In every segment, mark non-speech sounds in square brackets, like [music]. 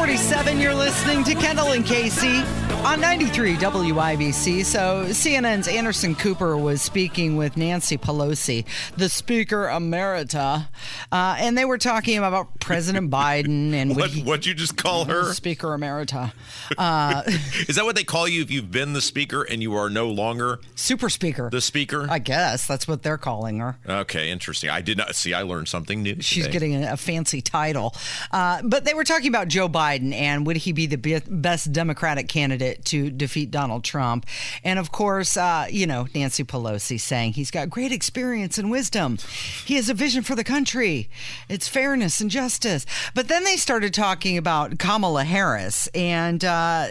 It is 947. You're listening to Kendall and Casey on 93 WIBC. So CNN's Anderson Cooper was speaking with Nancy Pelosi, the Speaker Emerita, uh, and they were talking about President [laughs] Biden and What, he- what'd you just call her? Speaker Emerita, [laughs] uh, Is that what they call you if you've been the speaker and you are no longer Super Speaker. the speaker? I guess that's what they're calling her. Okay, interesting. I did not see. I learned something new. She's today. getting a, a fancy title. Uh, but they were talking about Joe Biden and would he be the be- best Democratic candidate to defeat Donald Trump? And of course, uh, you know, Nancy Pelosi saying he's got great experience and wisdom. He has a vision for the country. It's fairness and justice. But then they started talking about Kamala Harris. And uh,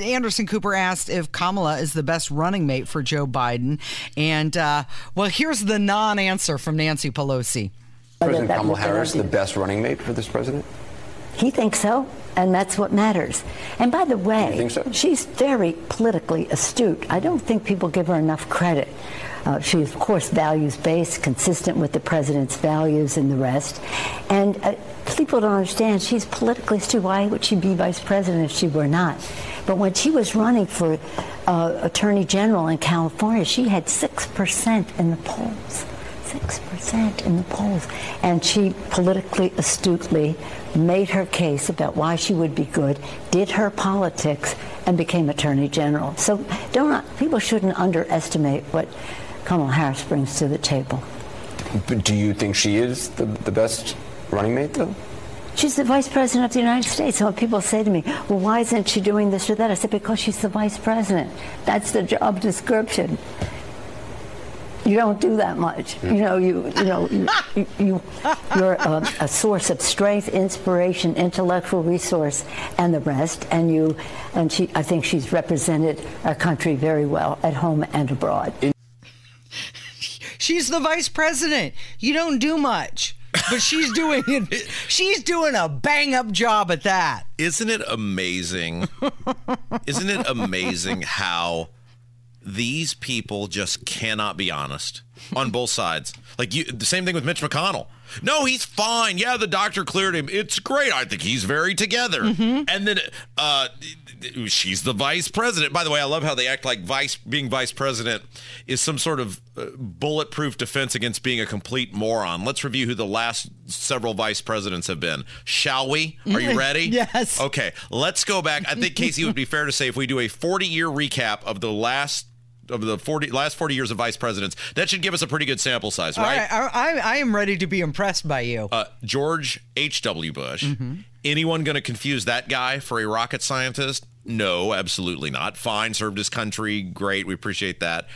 Anderson Cooper asked if Kamala is the best running mate for Joe Biden. And uh, well, here's the non answer from Nancy Pelosi. President Kamala Harris the best running mate for this president? He thinks so, and that's what matters. And by the way, so? she's very politically astute. I don't think people give her enough credit. Uh, she's, of course, values based, consistent with the president's values and the rest. And uh, people don't understand she's politically astute. Why would she be vice president if she were not? But when she was running for uh, attorney general in California, she had 6% in the polls. 6% in the polls. And she politically astutely made her case about why she would be good, did her politics, and became attorney general. So don't people shouldn't underestimate what Kamala Harris brings to the table. But do you think she is the, the best running mate, though? She's the vice president of the United States. So when people say to me, well, why isn't she doing this or that? I said, because she's the vice president. That's the job description. You don't do that much. You know, you you know, you, you, you you're a, a source of strength, inspiration, intellectual resource, and the rest. And you, and she, I think she's represented our country very well at home and abroad. [laughs] She's the vice president. You don't do much, but she's doing it. [laughs] She's doing a bang up job at that. Isn't it amazing? Isn't it amazing how these people just cannot be honest on both sides? Like you, the same thing with Mitch McConnell. No, he's fine. Yeah, the doctor cleared him. It's great. I think he's very together. And then uh, she's the vice president. By the way, I love how they act like vice being vice president is some sort of uh, bulletproof defense against being a complete moron. Let's review who the last several vice presidents have been. Shall we? Are you [laughs] ready? Yes. Okay, let's go back. I think Casey would be fair to say if we do a 40 year recap of the last of the 40 last 40 years of vice presidents, that should give us a pretty good sample size, All right, I, I, I am ready to be impressed by you. Uh, George H.W. Bush. Mm-hmm. Anyone going to confuse that guy for a rocket scientist? No, absolutely not. Fine, served his country. Great. We appreciate that.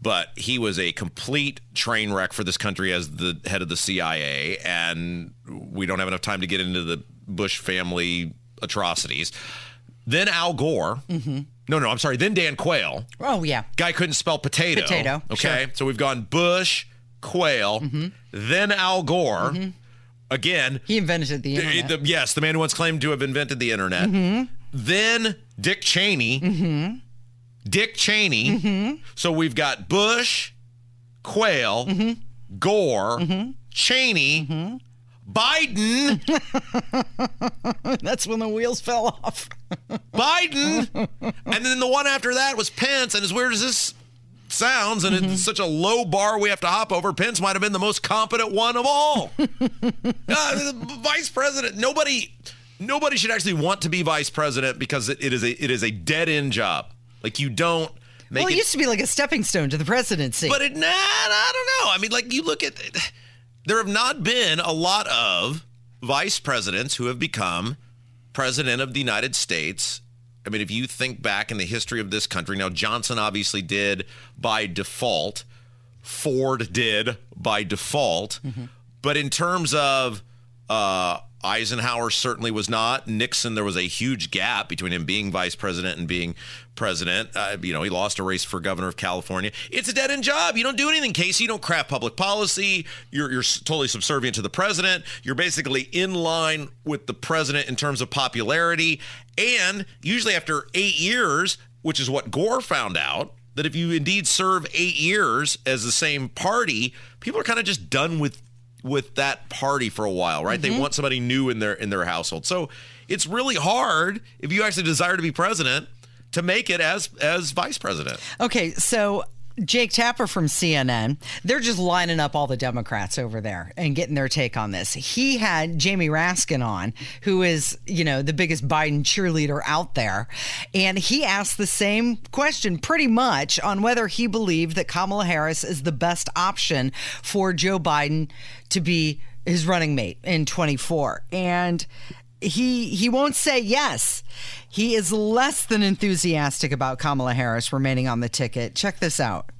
But he was a complete train wreck for this country as the head of the CIA. And we don't have enough time to get into the Bush family atrocities. Then Al Gore. Mm-hmm. No, no, I'm sorry. Then Dan Quayle. oh yeah, Guy couldn't spell potato. Potato, Okay. sure. Mm-hmm. So we've gone Bush, Quayle, then Al Gore. Again, he invented the internet. the- yes, the man who once claimed to have invented the internet. Mm-hmm. Then Dick Cheney. Dick Cheney. Mm-hmm. So we've got Bush, Quayle, Mm-hmm. Gore, Cheney, Biden, [laughs] That's when the wheels fell off. Biden, and then the one after that was Pence. And as weird as this sounds, and Mm-hmm. it's such a low bar we have to hop over, Pence might have been the most competent one of all. [laughs] uh, the vice president. Nobody, nobody should actually want to be vice president because it, it is a it is a dead end job. Like you don't make well, it it. used to be like a stepping stone to the presidency. But it, nah, I don't know. I mean, like you look at, there have not been a lot of vice presidents who have become president of the United States. I mean, if you think back in the history of this country, now Johnson obviously did by default, Ford did by default, mm-hmm. but in terms of uh, Eisenhower certainly was not. Nixon, there was a huge gap between him being vice president and being president. Uh, you know, he lost a race for governor of California. It's a dead end job. You don't do anything, Casey. You don't craft public policy. You're, you're totally subservient to the president. You're basically in line with the president in terms of popularity. And usually after eight years, which is what Gore found out, that if you indeed serve eight years as the same party, people are kind of just done with with that party for a while, right? Mm-hmm. They want somebody new in their in their household. So it's really hard if you actually desire to be president to make it as as vice president. Okay, so Jake Tapper from CNN, they're just lining up all the Democrats over there and getting their take on this. He had Jamie Raskin on, who is, you know, the biggest Biden cheerleader out there. And he asked the same question pretty much on whether he believed that Kamala Harris is the best option for Joe Biden to be his running mate in 24. And he he won't say yes. He is less than enthusiastic about Kamala Harris remaining on the ticket. Check this out.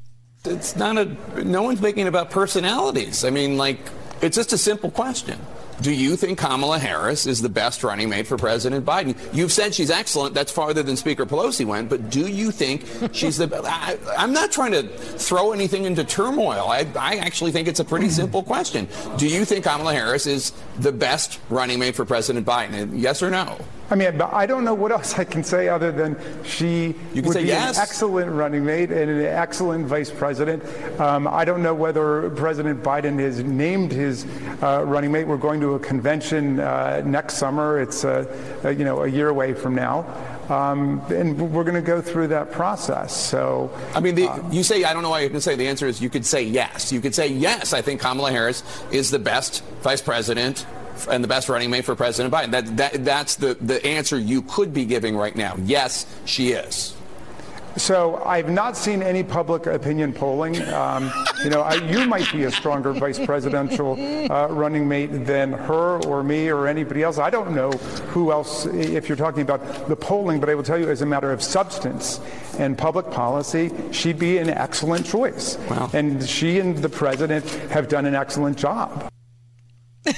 It's not a no one's making about personalities. I mean, like it's just a simple question. Do you think Kamala Harris is the best running mate for President Biden? You've said she's excellent. That's farther than Speaker Pelosi went. But do you think she's the? [laughs] I, am not trying to throw anything into turmoil. I, I actually think it's a pretty simple question. Do you think Kamala Harris is the best running mate for President Biden? Yes or no? I mean, I don't know what else I can say other than she would be yes. an excellent running mate and an excellent vice president. Um, I don't know whether President Biden has named his uh, running mate. We're going to a convention uh, next summer. It's uh, you know a year away from now. Um, and we're going to go through that process. So, I mean, the, you say I don't know why you can say the answer is you could say yes. You could say yes. I think Kamala Harris is the best vice president and the best running mate for President Biden. That, that, that's the, the answer you could be giving right now. Yes, she is. So I've not seen any public opinion polling. Um, [laughs] you know, I, you might be a stronger vice presidential uh, running mate than her or me or anybody else. I don't know who else, if you're talking about the polling, but I will tell you as a matter of substance and public policy, she'd be an excellent choice. Wow. And she and the president have done an excellent job. [laughs]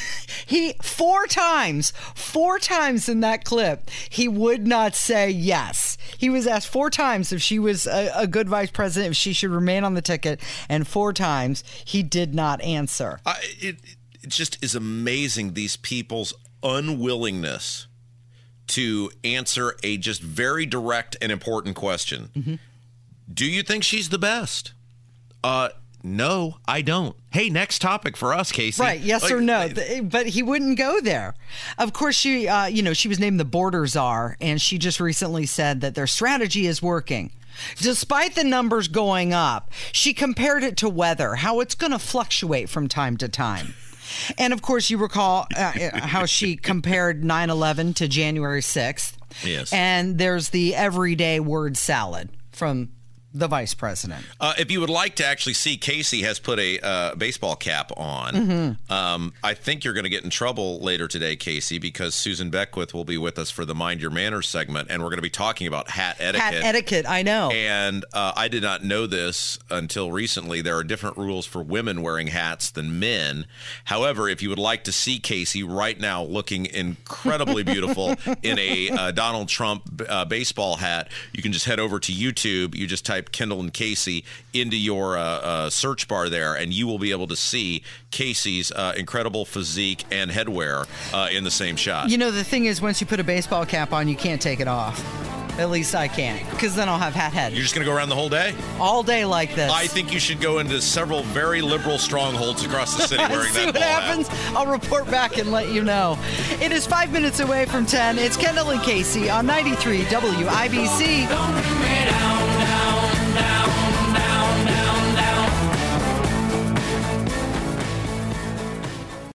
he four times, four times in that clip, he would not say yes. He was asked four times if she was a, a good vice president, if she should remain on the ticket, and four times he did not answer. I, it, it just is amazing these people's unwillingness to answer a just very direct and important question. Mm-hmm. Do you think she's the best? Uh, no, I don't. Hey, next topic for us, Casey. Right? Yes like, or no? But he wouldn't go there. Of course, she, uh, you know, she was named the border czar, and she just recently said that their strategy is working. Despite the numbers going up, she compared it to weather, how it's going to fluctuate from time to time. And of course, you recall uh, uh how she compared 9 11 to January 6th. Yes. And there's the everyday word salad from the vice president. Uh, if you would like to actually see, Casey has put a uh, baseball cap on. Mm-hmm. Um, I think you're going to get in trouble later today, Casey, because Susan Beckwith will be with us for the Mind Your Manners segment, and we're going to be talking about hat etiquette. Hat etiquette, I know. And uh, I did not know this until recently. There are different rules for women wearing hats than men. However, if you would like to see Casey right now looking incredibly [laughs] beautiful in a uh, Donald Trump uh, baseball hat, you can just head over to YouTube. You just type type Kendall and Casey into your uh, uh, search bar there, and you will be able to see Casey's uh, incredible physique and headwear uh, in the same shot. You know, the thing is, once you put a baseball cap on, you can't take it off. At least I can't, because then I'll have hat head. You're just going to go around the whole day? All day like this. I think you should go into several very liberal strongholds across the city [laughs] wearing See that what happens? Hat. I'll report back and let you know. It is five minutes away from 10. It's Kendall and Casey on 93 WIBC.